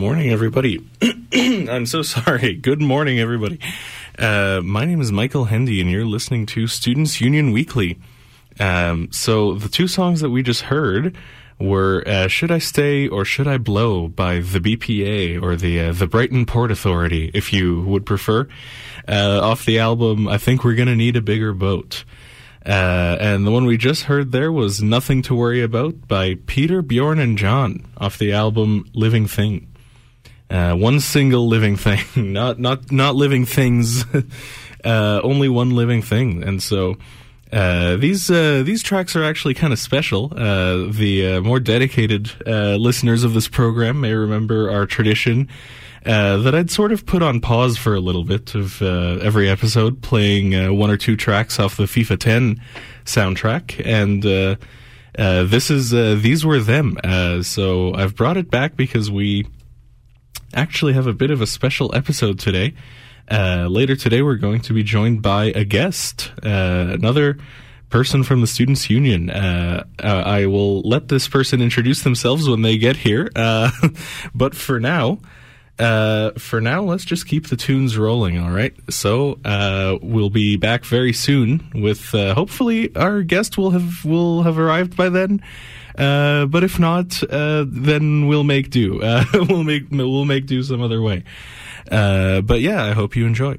morning, everybody. I'm so sorry. Good morning, everybody. Uh, my name is Michael Hendy, and you're listening to Students Union Weekly. Um, so the two songs that we just heard were uh, "Should I Stay" or "Should I Blow" by the BPA or the uh, the Brighton Port Authority, if you would prefer, uh, off the album "I Think We're Gonna Need a Bigger Boat." Uh, and the one we just heard there was Nothing to Worry About by Peter, Bjorn, and John off the album Living Thing. Uh, one single living thing, not, not, not living things, uh, only one living thing. And so, uh, these, uh, these tracks are actually kind of special. Uh, the, uh, more dedicated, listeners of this program may remember our tradition, that I'd sort of put on pause for a little bit of every episode, playing one or two tracks off the FIFA 10 soundtrack, and uh, this is uh, these were them. Uh, so I've brought it back because we actually have a bit of a special episode today. Uh, later today, we're going to be joined by a guest, uh, another person from the Students' Union. Uh, uh, I will let this person introduce themselves when they get here. Uh, but for now, uh, for now, let's just keep the tunes rolling. All right. So uh, we'll be back very soon with uh, hopefully our guest will have will have arrived by then. Uh, but if not, uh, then we'll make do. Uh, we'll make we'll make do some other way. Uh, but yeah, I hope you enjoy.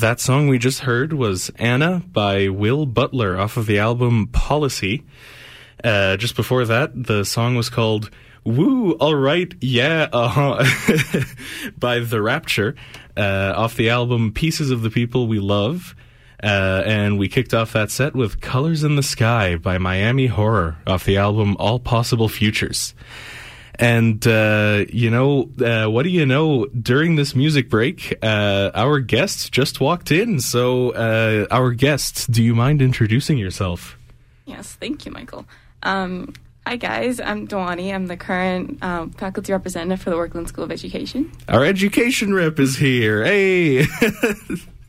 That song we just heard was Anna by Will Butler off of the album Policy. Uh, just before that, the song was called Woo, Alright, Yeah, uh-huh, by The Rapture uh, off the album Pieces of the People We Love. Uh, and we kicked off that set with Colors in the Sky by Miami Horror off the album All Possible Futures. And, uh, you know, uh, what do you know? During this music break, uh, our guest just walked in. So, uh, our guest, do you mind introducing yourself? Yes, thank you, Michael. Um, hi, guys. I'm Dwani. I'm the current um, faculty representative for the Werklund School of Education. Our education rep is here. Hey!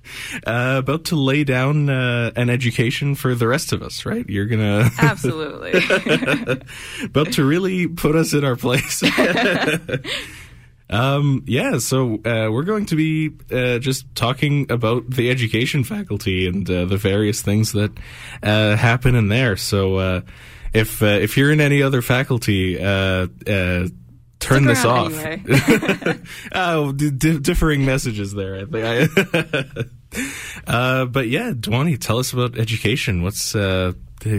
uh, about to lay down uh, an education for the rest of us, right? You're gonna Absolutely. about to really put us in our place. um, yeah, so uh, we're going to be uh, just talking about the education faculty and uh, the various things that uh, happen in there. So uh, if uh, if you're in any other faculty, uh, uh, turn this off. anyway. oh, d- di- differing messages there. I think. uh, but yeah, Dwani, tell us about education. What's uh,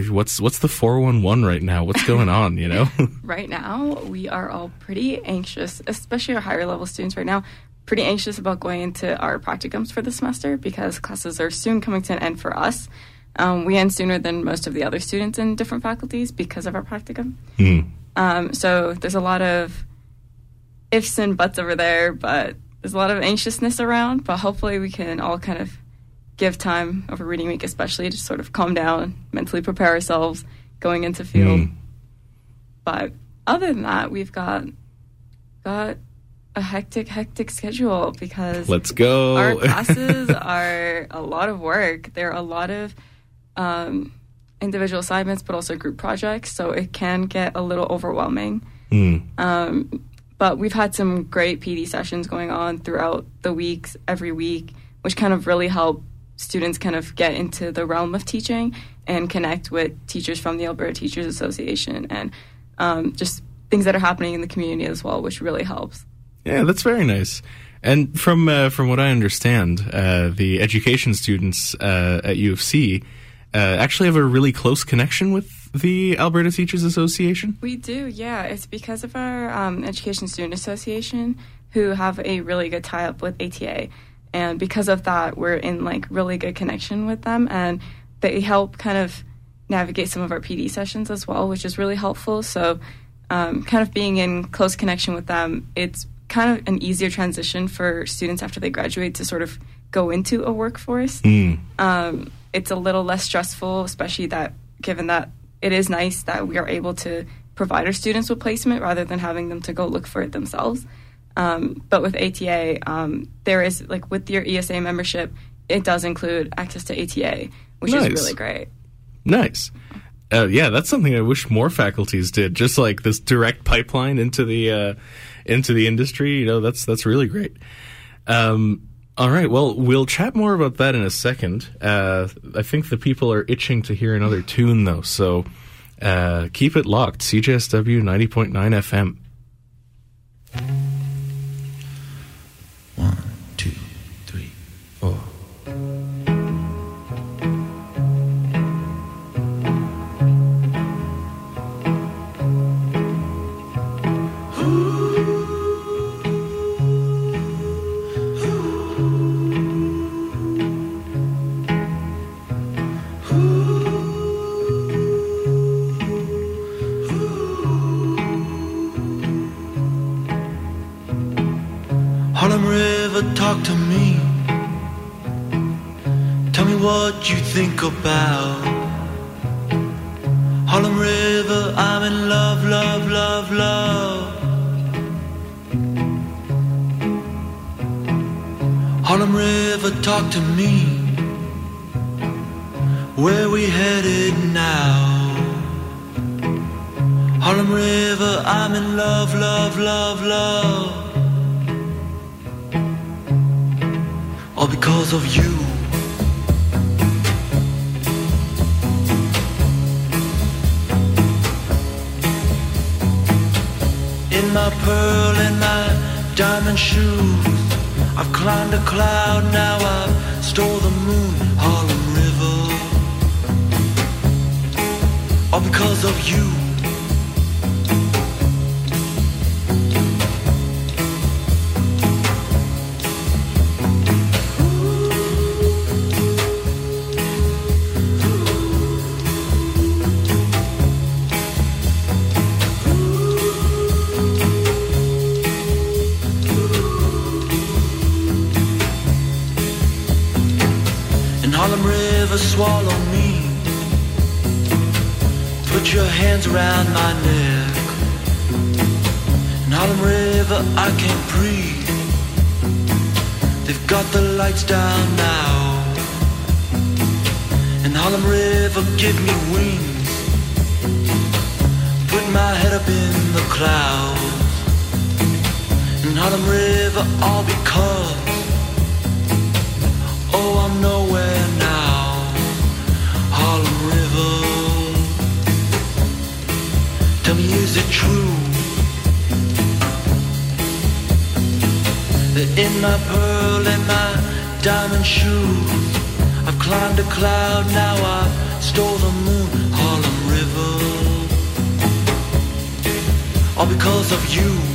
what's what's the four one one right now? What's going on? You know. right now, we are all pretty anxious, especially our higher level students right now, pretty anxious about going into our practicums for the semester because classes are soon coming to an end for us. Um, we end sooner than most of the other students in different faculties because of our practicum. Hmm. Um, so there's a lot of ifs and buts over there, but there's a lot of anxiousness around. But hopefully, we can all kind of give time over reading week, especially to sort of calm down, mentally prepare ourselves going into field. Mm. But other than that, we've got got a hectic, hectic schedule because Let's go. our classes are a lot of work. There are a lot of um, individual assignments, but also group projects, so it can get a little overwhelming. Mm. Um, but we've had some great PD sessions going on throughout the weeks, every week, which kind of really help students kind of get into the realm of teaching and connect with teachers from the Alberta Teachers Association and um, just things that are happening in the community as well, which really helps. Yeah, that's very nice. And from uh, from what I understand, uh, the education students uh, at U of C uh, actually have a really close connection with the Alberta Teachers Association. We do, yeah. It's because of our um, Education Student Association who have a really good tie up with ATA. And because of that, we're in like really good connection with them. And they help kind of navigate some of our PD sessions as well, which is really helpful. So, um, kind of being in close connection with them, it's kind of an easier transition for students after they graduate to sort of go into a workforce Mm. um, it's a little less stressful, especially that given that it is nice that we are able to provide our students with placement rather than having them to go look for it themselves. Um, but with ATA, um, there is like with your ESA membership, it does include access to ATA, which Nice. is really great. Nice. Uh, yeah, that's something I wish more faculties did. Just like this direct pipeline into the uh, into the industry. You know, that's that's really great. Um, all right. Well, we'll chat more about that in a second. Uh, I think the people are itching to hear another tune, though. So uh, keep it locked. CJSW ninety point nine FM. Think about Harlem River. I'm in love, love, love, love. Harlem River, talk to me. Where we headed now? Harlem River, I'm in love, love, love, love. all because of you. Shoes, I've climbed a cloud, now I've stole the moon, Harlem River. All because of you. River, I can't breathe. They've got the lights down now. In Harlem River, give me wings. Put my head up in the clouds. In Harlem River, all because. Oh, I'm nowhere now. Harlem River. Tell me, is it true in my pearl and my diamond shoes, I've climbed a cloud, now I stole the moon, Harlem River. All because of you.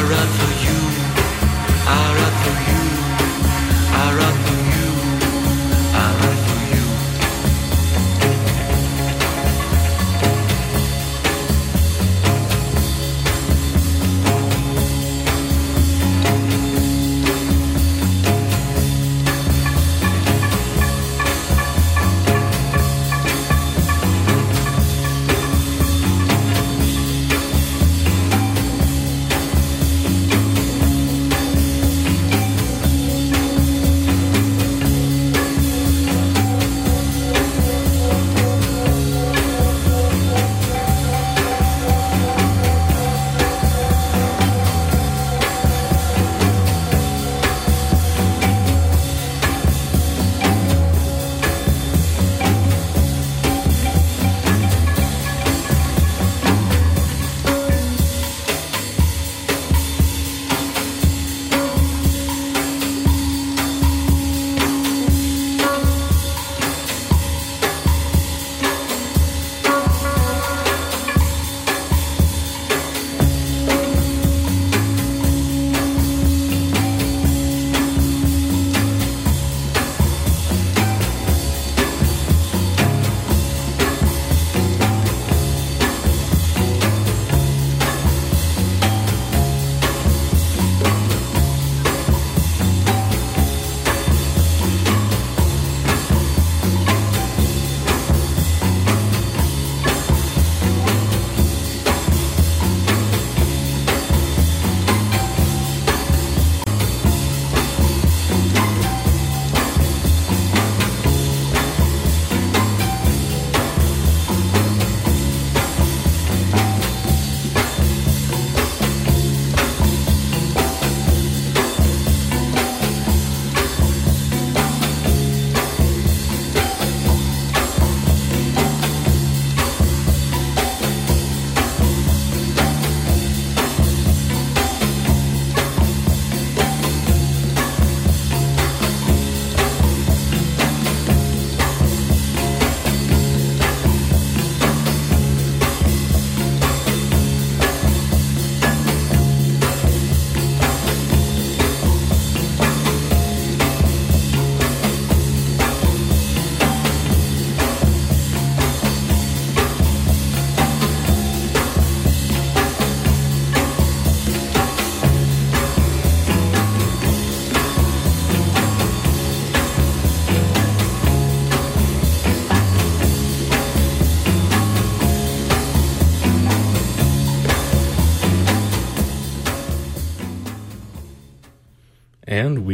I for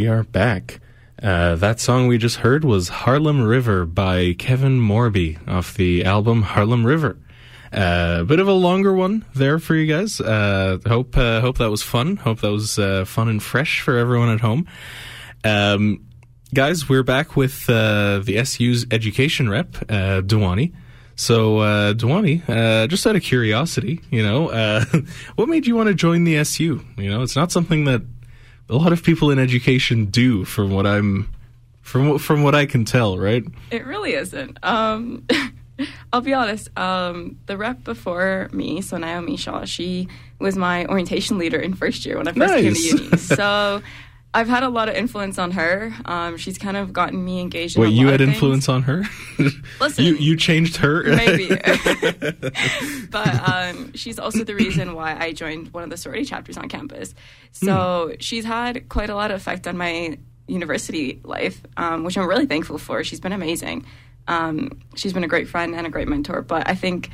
we are back. Uh, that song we just heard was Harlem River by Kevin Morby off the album Harlem River. A uh, bit of a longer one there for you guys. Uh, hope uh, hope that was fun. Hope that was uh, fun and fresh for everyone at home. Um, guys, we're back with uh, the SU's education rep, Dewani. So, uh, uh, just out of curiosity, you know, uh, what made you want to join the SU? You know, it's not something that a lot of people in education do, from what I'm, from what- from what I can tell, right? It really isn't. Um, I'll be honest. Um, the rep before me, so Naomi Shaw, she was my orientation leader in first year when I first came to uni. So I've had a lot of influence on her. Um, she's kind of gotten me engaged. Wait, in a you had influence on her? Listen, you you changed her? maybe. but um, she's also the reason why I joined one of the sorority chapters on campus. So she's had quite a lot of effect on my university life, um, which I'm really thankful for. She's been amazing. Um, she's been a great friend and a great mentor. But I think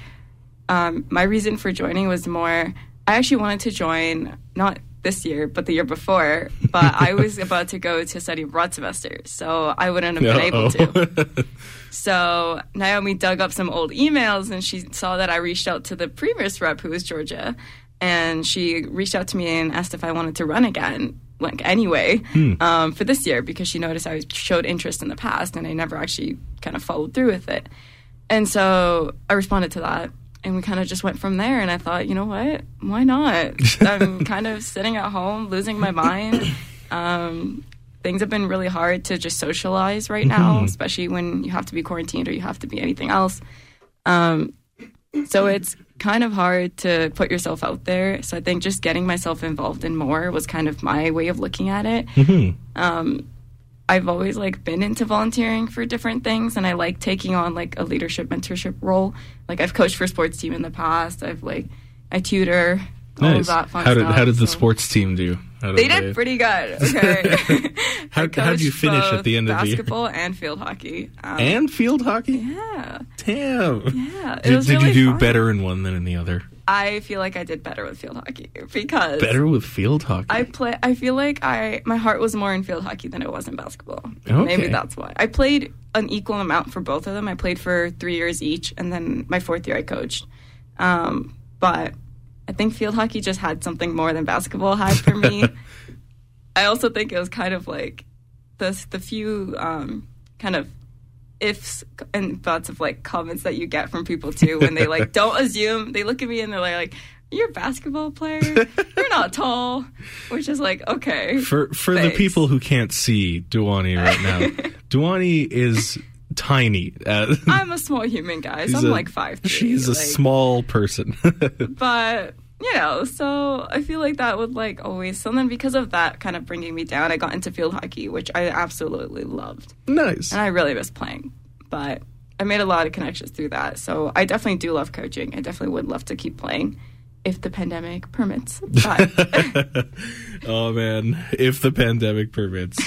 um, my reason for joining was more. I actually wanted to join not this year, but the year before. But I was about to go to study abroad semester, so I wouldn't have been able to. So Naomi dug up some old emails and she saw that I reached out to the previous rep who was Georgia. And she reached out to me and asked if I wanted to run again, like anyway, um, for this year because she noticed I showed interest in the past and I never actually kind of followed through with it. And so I responded to that and we kind of just went from there. And I thought, you know what? Why not? I'm kind of sitting at home, losing my mind. Um, things have been really hard to just socialize right now, especially when you have to be quarantined or you have to be anything else. Um, so it's kind of hard to put yourself out there. So I think just getting myself involved in more was kind of my way of looking at it. Um, I've always like been into volunteering for different things, and I like taking on like a leadership mentorship role. Like I've coached for sports team in the past. I've like I tutor. All of Nice. How did stuff, how did the so- sports team do? They did pretty good. Okay. How- how'd you finish at the end of the year? basketball and field hockey? Um, and field hockey. yeah, Damn. yeah. It Did, did really you do fun. better in one than in the other? I feel like I did better with field hockey because Better with field hockey. I play. I feel like I my heart was more in field hockey than it was in basketball. Okay. Maybe that's why I played an equal amount for both of them. I played for three years each, and then my fourth year I coached. Um, but I think field hockey just had something more than basketball had for me. I also think it was kind of like the the few um, kind of ifs and thoughts of like comments that you get from people too when they like don't assume. They look at me and they're like you're a basketball player. You're not tall. Which is like okay. For for the people who can't see Duani right now, Duani is tiny. Uh, i'm a small human guys i'm a- like five She's a small person. but you know so i feel like that would like always so then because of that kind of bringing me down i got into field hockey which i absolutely loved nice. and I really miss playing. But I made a lot of connections through that. So I definitely do love coaching. I definitely would love to keep playing if the pandemic permits. But oh man, if the pandemic permits.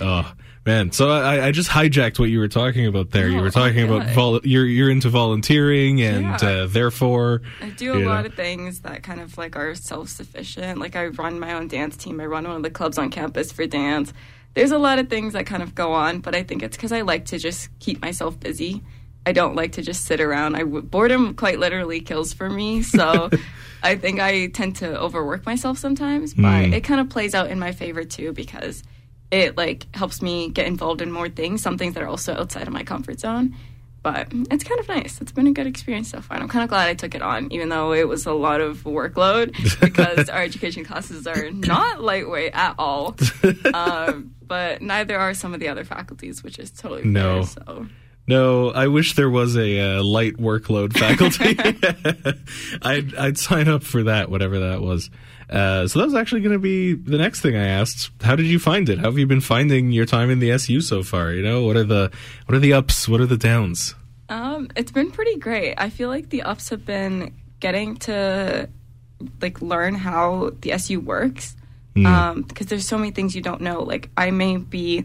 oh man, so I, I just hijacked what you were talking about there. you Oh, were talking oh, about vol- you're you're into volunteering, and Yeah. uh, therefore I do a lot know. of things that kind of like are self sufficient. Like I run my own dance team. I run one of the clubs on campus for dance. There's a lot of things that kind of go on, but I think it's because I like to just keep myself busy. I don't like to just sit around. I w- boredom quite literally kills for me. So I think I tend to overwork myself sometimes, but Hmm. it kind of plays out in my favor too because it like helps me get involved in more things, some things that are also outside of my comfort zone. But it's kind of nice. It's been a good experience so far. And I'm kind of glad I took it on, even though it was a lot of workload because our education classes are not lightweight at all. Um, but neither are some of the other faculties, which is totally fair, So No, I wish there was a uh, light workload faculty. I'd I'd sign up for that, whatever that was. Uh, so that was actually going to be the next thing I asked. How did you find it? How have you been finding your time in the SU so far? You know, what are the what are the ups? What are the downs? Um, it's been pretty great. I feel like the ups have been getting to like learn how the SU works. Um, because there's so many things you don't know. Like I may be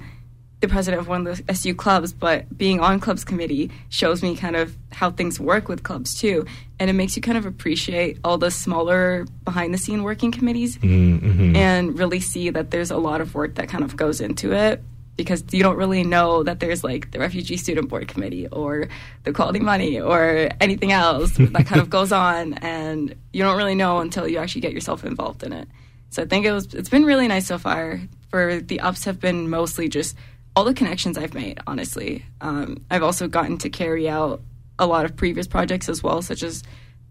the president of one of the SU clubs, but being on clubs committee shows me kind of how things work with clubs too, and it makes you kind of appreciate all the smaller behind the scene working committees mm-hmm, mm-hmm. and really see that there's a lot of work that kind of goes into it because you don't really know that there's like the refugee student board committee or the quality money or anything else that kind of goes on and you don't really know until you actually get yourself involved in it. So i think it was it's been really nice so far. For the ups have been mostly just all the connections i've made honestly um, i've also gotten to carry out a lot of previous projects as well such as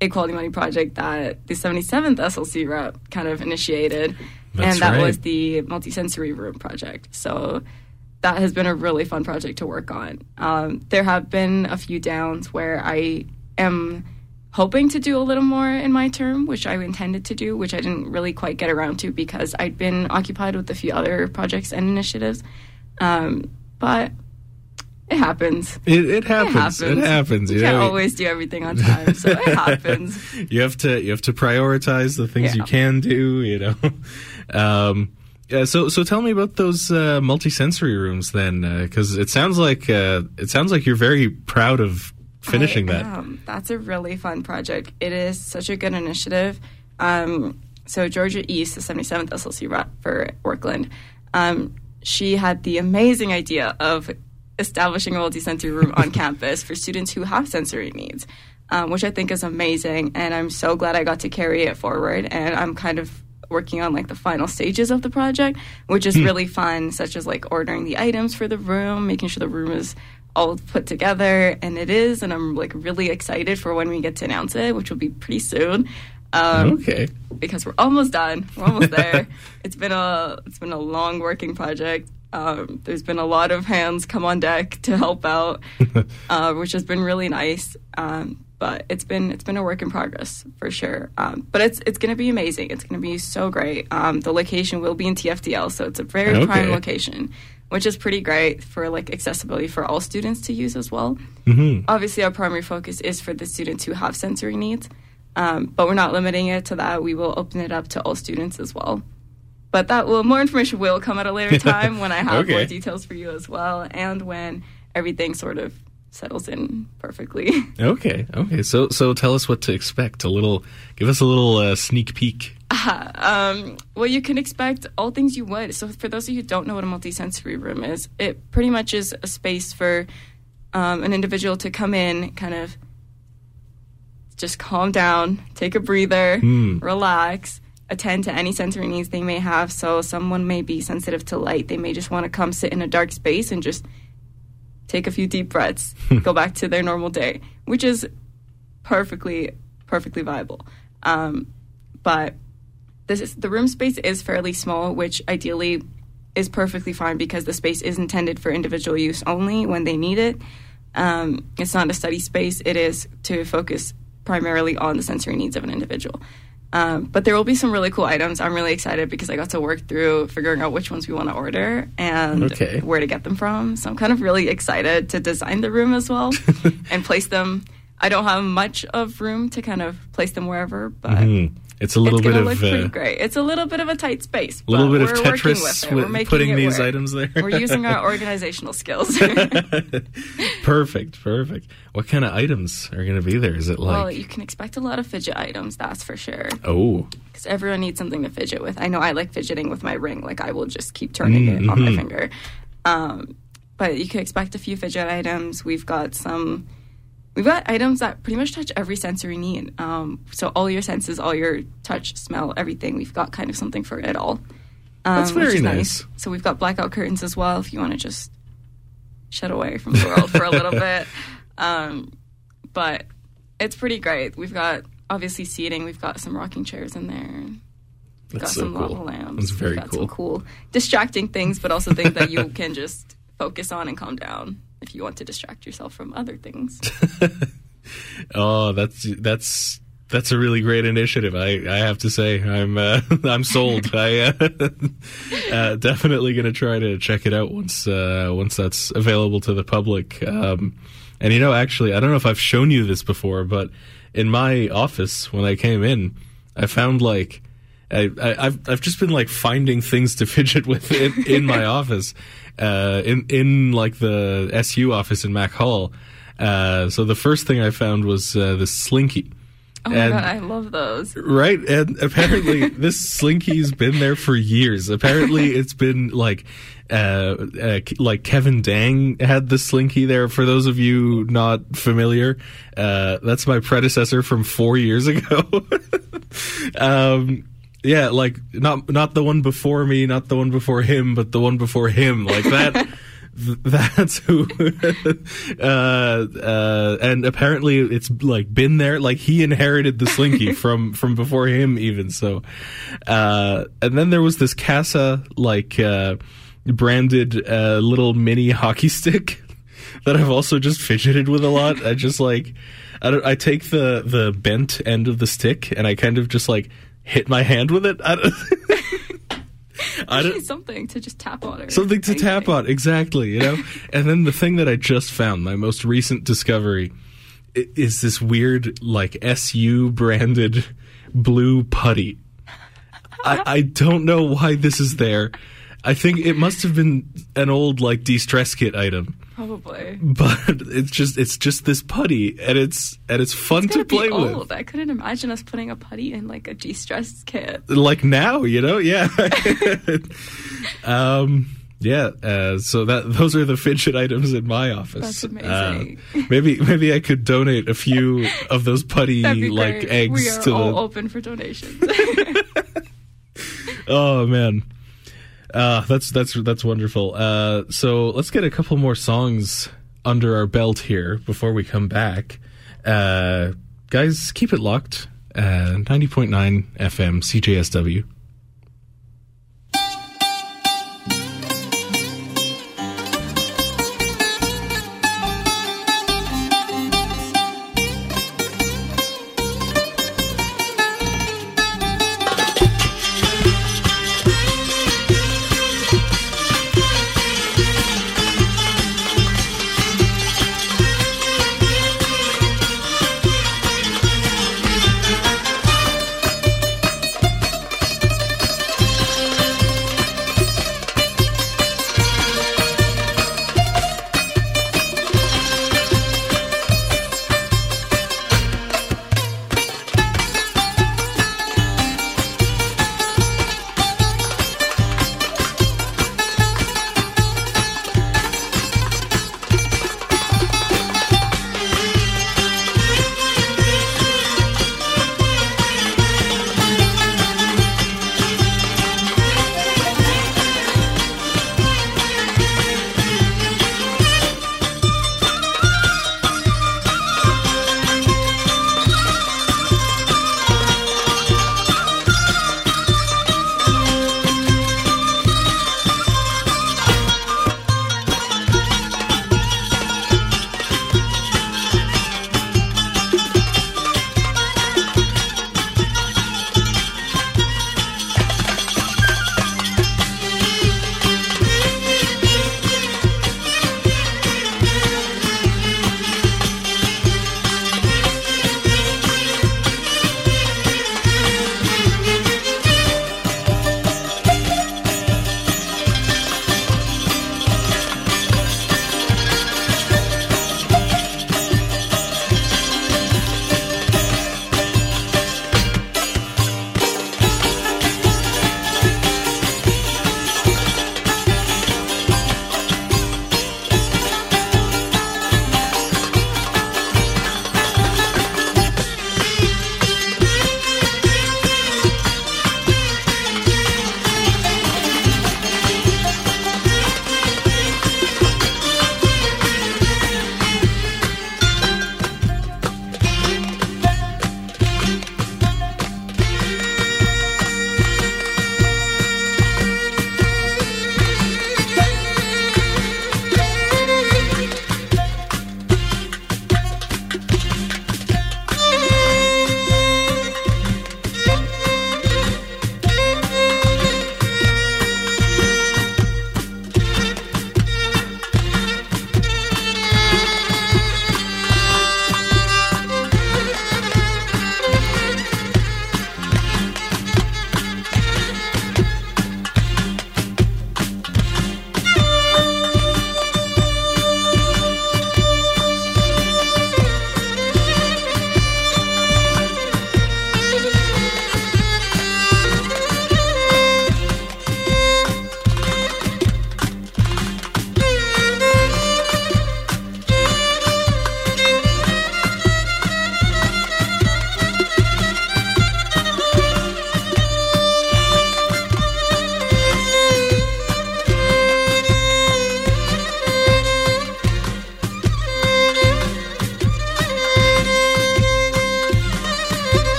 a quality money project that the 77th slc rep kind of initiated That's and that right. was the multisensory room project. So that has been a really fun project to work on. Um, there have been a few downs where I am hoping to do a little more in my term, which I intended to do, which I didn't really quite get around to because I'd been occupied with a few other projects and initiatives. Um, but it happens. It, it happens. It happens. You you can't know? always do everything on time, so it happens. you have to you have to prioritize the things you can do you know um yeah, so so tell me about those uh, multisensory rooms then because it sounds like uh, it sounds like you're very proud of finishing I that am. That's a really fun project. It is such a good initiative. Um, so Georgia East, the 77th SLC rep for Werklund, um, she had the amazing idea of establishing a multisensory room on campus for students who have sensory needs, um, which I think is amazing. And I'm so glad I got to carry it forward. And I'm kind of working on like the final stages of the project, which is really fun, such as like ordering the items for the room, making sure the room is all put together, and it is. And I'm like really excited for when we get to announce it, which will be pretty soon. Um, okay because we're almost done. We're almost there. it's been a it's been a long working project. Um, there's been a lot of hands come on deck to help out, uh, which has been really nice. Um, but it's been it's been a work in progress for sure. Um, but it's it's going to be amazing. It's going to be so great. Um, the location will be in TFDL, so it's a very Okay. prime location, which is pretty great for like accessibility for all students to use as well. Mm-hmm. Obviously, our primary focus is for the students who have sensory needs, um, but we're not limiting it to that. We will open it up to all students as well. But that will more information will come at a later time when I have more details for you as well, and when everything sort of settles in perfectly. Okay, okay. So so tell us what to expect. A little, give us a little uh, sneak peek. um, well, you can expect all things you would. So, for those of you who don't know what a multisensory room is, it pretty much is a space for um, an individual to come in, kind of just calm down, take a breather, relax, attend to any sensory needs they may have. So, someone may be sensitive to light. They may just want to come sit in a dark space and just take a few deep breaths, go back to their normal day, which is perfectly, perfectly viable. Um, but this is, the room space is fairly small, which ideally is perfectly fine because the space is intended for individual use only when they need it. Um, it's not a study space; it is to focus primarily on the sensory needs of an individual. Um, but there will be some really cool items. I'm really excited because I got to work through figuring out which ones we want to order and Okay. where to get them from. So I'm kind of really excited to design the room as well and place them. I don't have much of room to kind of place them wherever, but Hmm. It's a little it's bit of look pretty uh, great. It's a little bit of a tight space. a little bit of we're with Tetris. We're with putting these work. items there. We're using our organizational skills. perfect, perfect. What kind of items are going to be there? Is it like well, you can expect a lot of fidget items, that's for sure. oh Because everyone needs something to fidget with. I know I like fidgeting with my ring. Like I will just keep turning it on Mm-hmm. my finger. Um, but you can expect a few fidget items. We've got some. We've got items that pretty much touch every sensory need. Um, so all your senses, all your touch, smell, everything. We've got kind of something for it all. Um, That's very is nice. So we've got blackout curtains as well if you want to just shut away from the world for a little bit. Um, but it's pretty great. We've got obviously seating. We've got some rocking chairs in there. We've That's got so some cool. lava lamps. That's very We've got cool. Some cool distracting things, but also things that you can just focus on and calm down if you want to distract yourself from other things. oh that's that's that's a really great initiative. I, I have to say I'm uh, I'm sold. I uh, uh, definitely going to try to check it out once uh, once that's available to the public. Um, and you know, actually, I don't know if I've shown you this before, but in my office when I came in, I found like I, I, I've I've just been like finding things to fidget with in, in my office, uh, in in like the SU office in Mac Hall. Uh, so the first thing I found was uh, this slinky. Oh my And- god, I love those. Right, and apparently this slinky's been there for years. Apparently, it's been like, uh, uh, like Kevin Dang had the slinky there. For those of you not familiar, uh, that's my predecessor from four years ago. um, yeah, like not not the one before me, not the one before him, but the one before him. Like that. th- That's who, uh, uh, and apparently it's like been there. Like he inherited the slinky from from before him, even so. Uh, and then there was this Casa like uh, branded uh, little mini hockey stick that I've also just fidgeted with a lot. I just like I don't. I take the the bent end of the stick and I kind of just like hit my hand with it. I don't, I don't something to just tap on. Or something to tap on. Exactly you know? And then the thing that i just found my most recent discovery is this weird like su branded blue putty. I, I don't know why this is there. I think it must have been an old like de-stress kit item Probably. but it's just it's just this putty and it's and it's fun It's to play with. I couldn't imagine us putting a putty in like a de-stress kit. like now, you know, yeah. um, yeah. Uh, so that those are the fidget items in my office. That's amazing. Uh, maybe maybe I could donate a few of those putty like eggs We are to all the. open for donations. Oh man. Uh, that's that's that's wonderful. Uh, so let's get a couple more songs under our belt here before we come back. Uh, guys, keep it locked. Uh, 90.9 FM CJSW.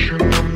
you know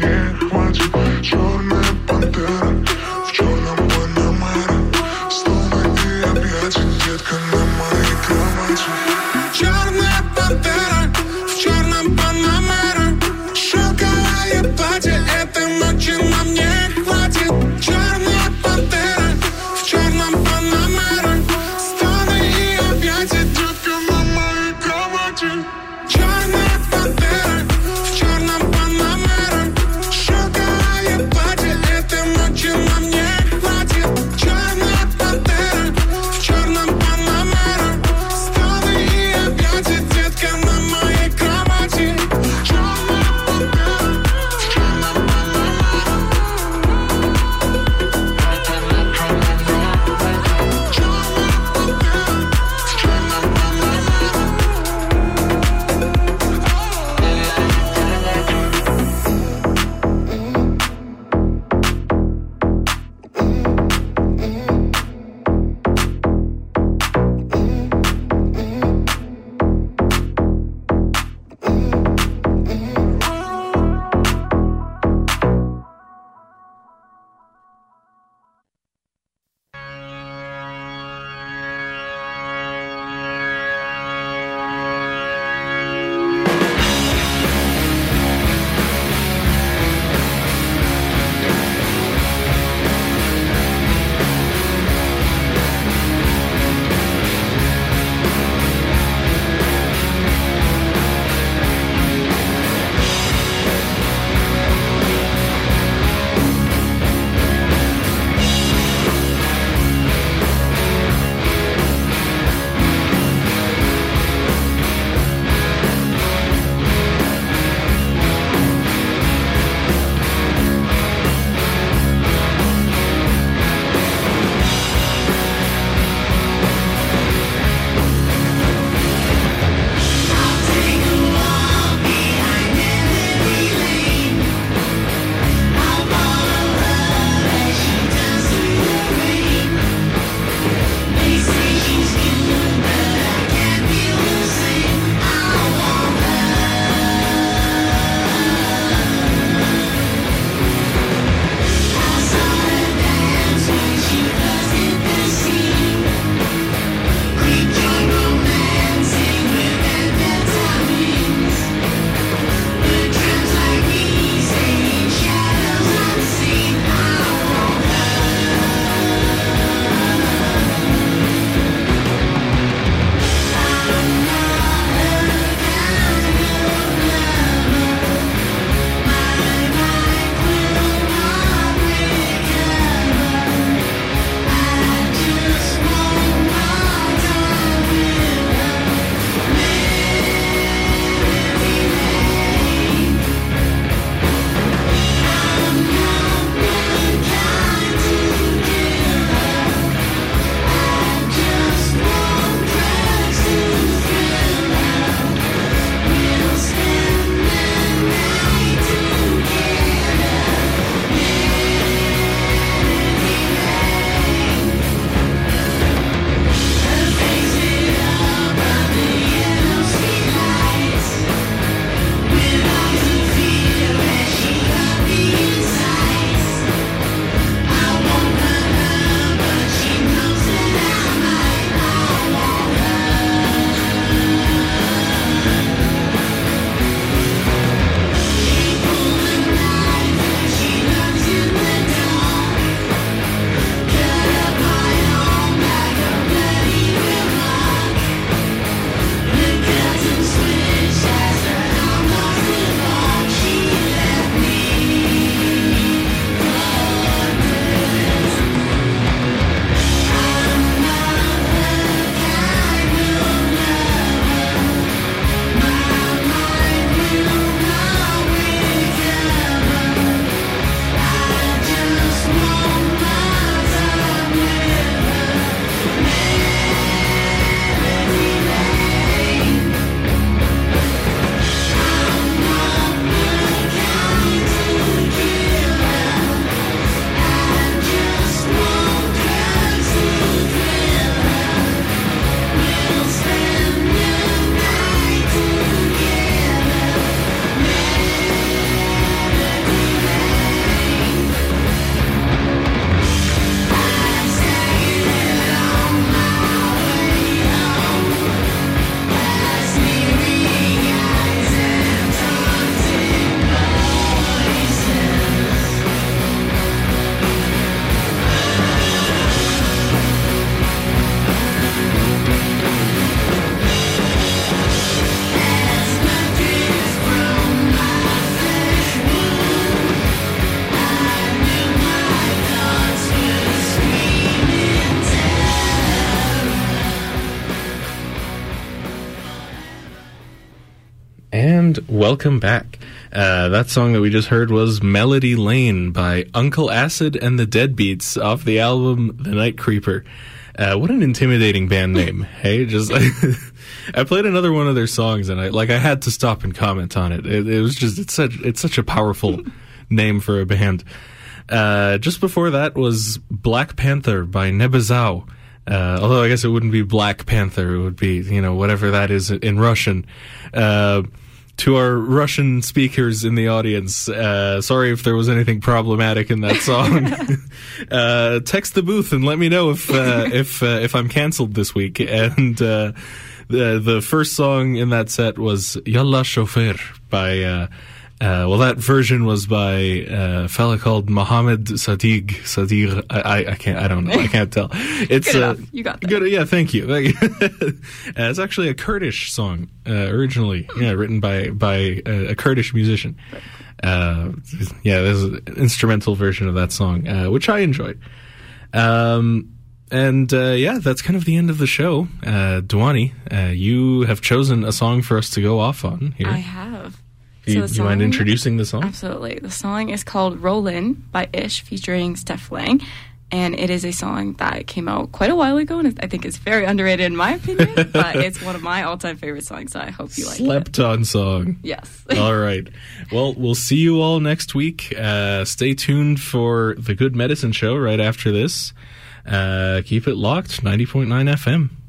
welcome back. Uh, that song that we just heard was Melody Lane by Uncle Acid and the Deadbeats off the album The Night Creeper. Uh, what an intimidating band name. hey, just I played another one of their songs and I like I had to stop and comment on it. It, it was just it's such it's such a powerful name for a band. Uh, just before that was Black Panther by Nebezao. Uh, although I guess it wouldn't be Black Panther, it would be you know whatever that is in Russian. Uh, to our Russian speakers in the audience, uh, sorry if there was anything problematic in that song. uh, text the booth and let me know if uh, if uh, if I'm canceled this week. And uh, the the first song in that set was "Yalla Chauffeur" by. Uh, uh, well, that version was by uh, a fella called Mohammed Sadiq. Sadiq, I, I, I can't, I don't know, I can't tell. It's Good uh. You got that. Good, yeah, thank you. Uh, it's actually a Kurdish song uh, originally, yeah, written by by a, a Kurdish musician. Uh, yeah, there's an instrumental version of that song, uh, which I enjoyed. Um, and uh, yeah, that's kind of the end of the show. Uh, Dwani, uh, you have chosen a song for us to go off on here. I have. You, the you mind introducing the song? Absolutely. The song is called Rollin' by Ish featuring Steph Lang. And it is a song that came out quite a while ago, and I think it's very underrated in my opinion. but it's one of my all-time favorite songs, so I hope you like it. Slept on song. Yes. all right. Well, we'll see you all next week. Uh, stay tuned for the Good Medicine Show right after this. Uh, keep it locked, 90.9 FM. I'm rolling,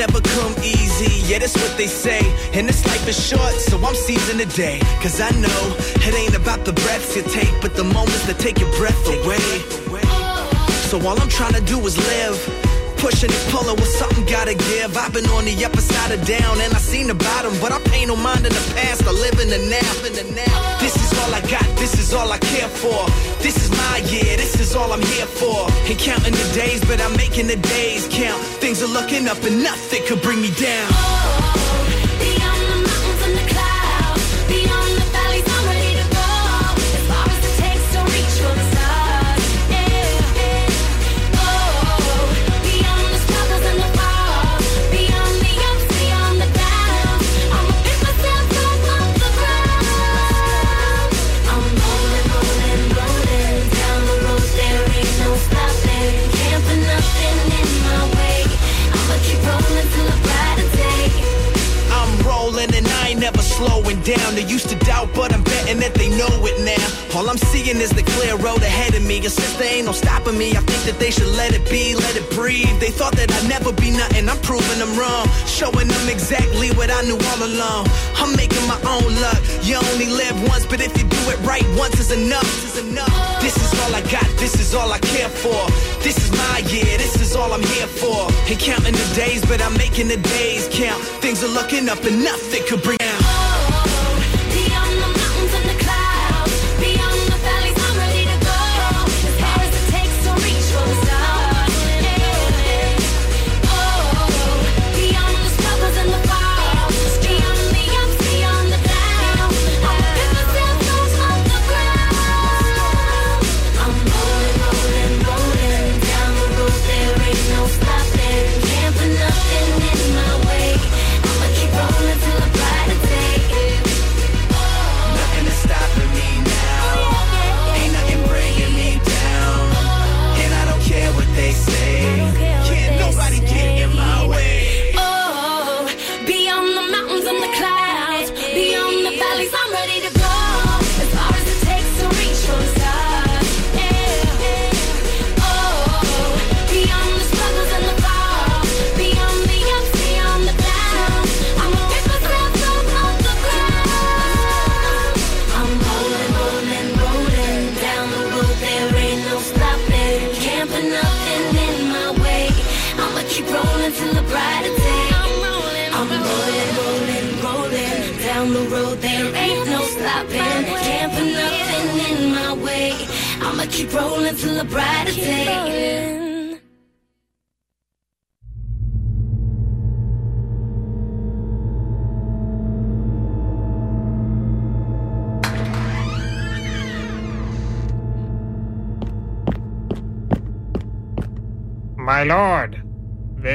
never come easy, yeah, that's what they say. And this life is short, so I'm seizing the day. Cause I know it ain't about the breaths you take, but the moments that take your breath away. So all I'm trying to do is live. Pushing and pulling with something gotta give. I've been on the upper side of down and I seen the bottom, but I pay no mind in the past. I live in the now. In the now. This is all I got, this is all I care for. This is my year, this is all I'm here for. Ain't counting the days, but I'm making the days count. Things are looking up and nothing could bring me down. Down. They used to doubt, but I'm betting that they know it now. All I'm seeing is the clear road ahead of me. And since there ain't no stopping me, I think that they should let it be, let it breathe. They thought that I'd never be nothing. I'm proving them wrong, showing them exactly what I knew all along. I'm making my own luck. You only live once, but if you do it right once is enough. Is enough. This is all I got. This is all I care for. This is my year. This is all I'm here for. Ain't counting the days, but I'm making the days count. Things are looking up and nothing could bring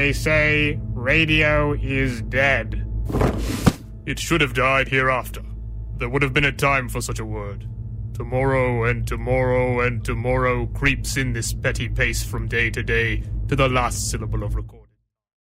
they say radio is dead. It should have died hereafter. There would have been a time for such a word. Tomorrow and tomorrow and tomorrow creeps in this petty pace from day to day to the last syllable of record.